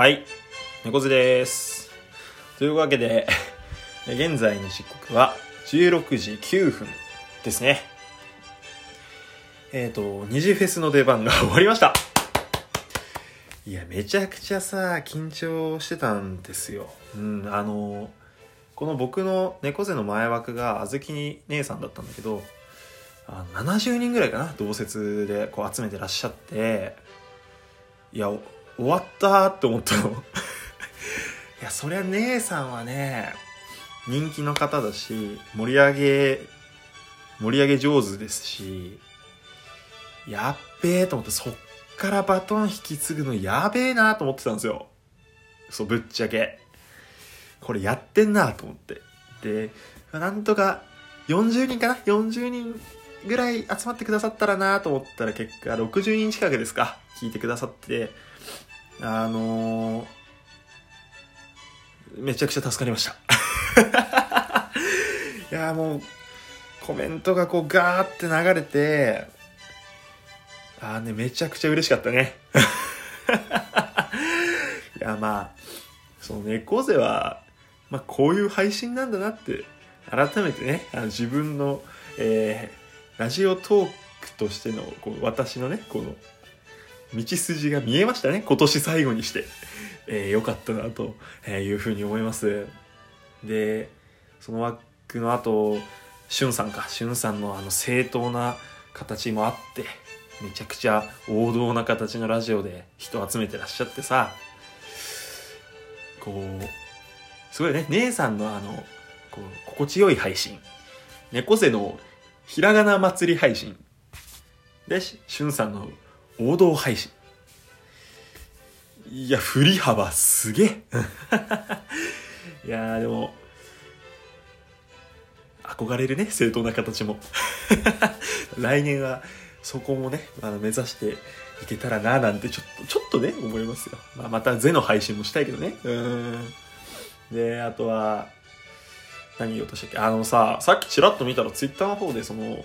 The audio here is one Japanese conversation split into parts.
はい、猫背です。というわけで、現在の時刻は16時9分ですね。えっ、と、二次フェスの出番が終わりました。いや、めちゃくちゃさ、緊張してたんですよ。うん、あの、この僕の猫背の前枠があずき姉さんだったんだけど、あ70人ぐらいかな同説でこう集めてらっしゃっていや終わったって思ったの。いやそりゃ姉さんはね人気の方だし盛り上げ盛り上げ上手ですしやっべえと思ってそっからバトン引き継ぐのやべえなと思ってたんですよ。そうぶっちゃけ。これやってんなと思って。でなんとか40人かな？40人ぐらい集まってくださったらなと思ったら結果60人近くですか？聞いてくださって。あのーめちゃくちゃ助かりました。いやもうコメントがこうガーって流れてあーねめちゃくちゃ嬉しかったね。いやまあその猫背は、まあ、こういう配信なんだなって改めてねあの自分の、えーラジオトークとしてのこう私のねこの道筋が見えましたね。今年最後にして、えーよかったなというふうに思います。でその枠の後しゅんさんか。しゅんさんのあの正当な形もあってめちゃくちゃ王道な形のラジオで人集めてらっしゃってさこうすごいね。姉さんのあのこう心地よい配信。猫背のひらがな祭り配信。でししゅんさんの王道配信。いや振り幅すげえ。いやーでも憧れるね正当な形も。来年はそこもね、あの目指していけたらななんてちょっとちょっとね思いますよ、まあ、またゼの配信もしたいけどね。うん。であとは何言おうとしたっけ？あのささっきちらっと見たらツイッターの方でその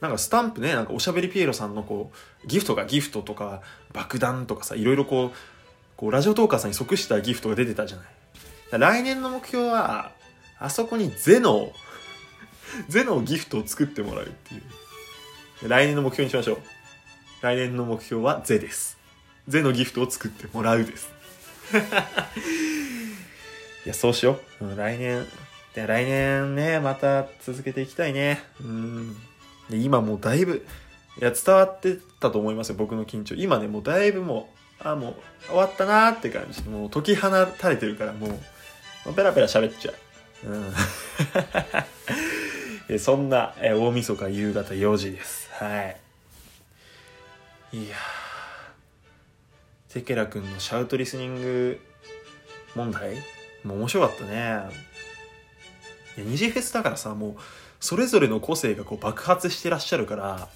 なんかスタンプねなんかおしゃべりピエロさんのこうギフトがギフトとか爆弾とかさいろいろこうこうラジオトーカーさんに即したギフトが出てたじゃない。来年の目標はあそこにゼの ゼのギフトを作ってもらうっていう。来年の目標にしましょう。来年の目標はゼです。ゼのギフトを作ってもらうです。いやそうしよう、うん来年来年ねまた続けていきたいね。うん。で今もうだいぶいや伝わってたと思いますよ僕の緊張。今ねもうだいぶもうあもう終わったなーって感じ。もう解き放たれてるからもうもうペラペラ喋っちゃう。うん。そんな大晦日夕方4時です。はい。いやテケラ君のシャウトリスニング問題？もう面白かったね。いや二次フェスだからさもうそれぞれの個性がこう爆発してらっしゃるから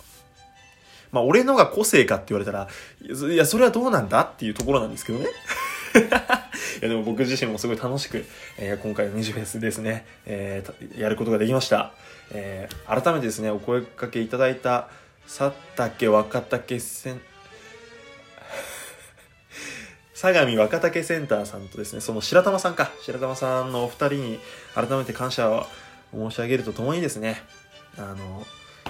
まあ俺のが個性かって言われたらいやそれはどうなんだっていうところなんですけどね。いやでも僕自身もすごい楽しく、えー今回の二次フェスですね、えーやることができました、えー改めてですねお声かけいただいた佐竹若竹せん 相模若竹センターさんとですねその白玉さんか。白玉さんのお二人に改めて感謝を申し上げるとともにですねあの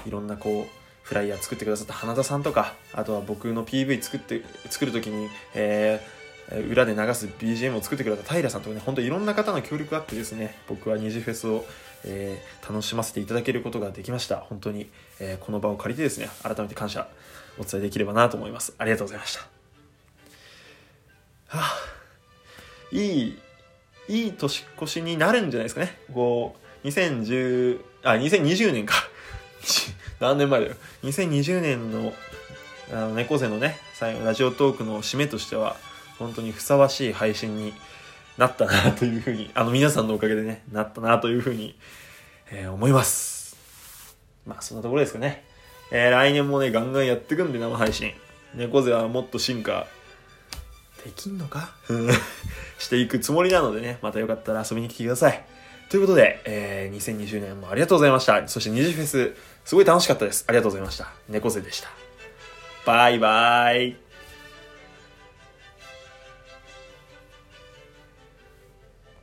いろんなこうフライヤー作ってくださった花田さんとかあとは僕の PV 作って作る時に、えー裏で流す BGM を作ってくれた平さんとかね本当いろんな方の協力があってですね僕は二次フェスを、えー楽しませていただけることができました。本当に、えーこの場を借りてですね改めて感謝お伝えできればなと思います。ありがとうございました。はあいいいい年越しになるんじゃないですかね。こう2010あ2020年か。何年前だよ。2020年のあの猫背のね最後ラジオトークの締めとしては本当にふさわしい配信になったなというふうにあの皆さんのおかげでねなったなというふうに、えー思います。まあそんなところですかね、えー来年もねガンガンやっていくんで生配信。猫背はもっと進化。できんのか？うん。していくつもりなのでねまたよかったら遊びに来てくださいということで、えー2020年もありがとうございました。そして二次フェスすごい楽しかったです。ありがとうございました。猫背でした。バイバイ。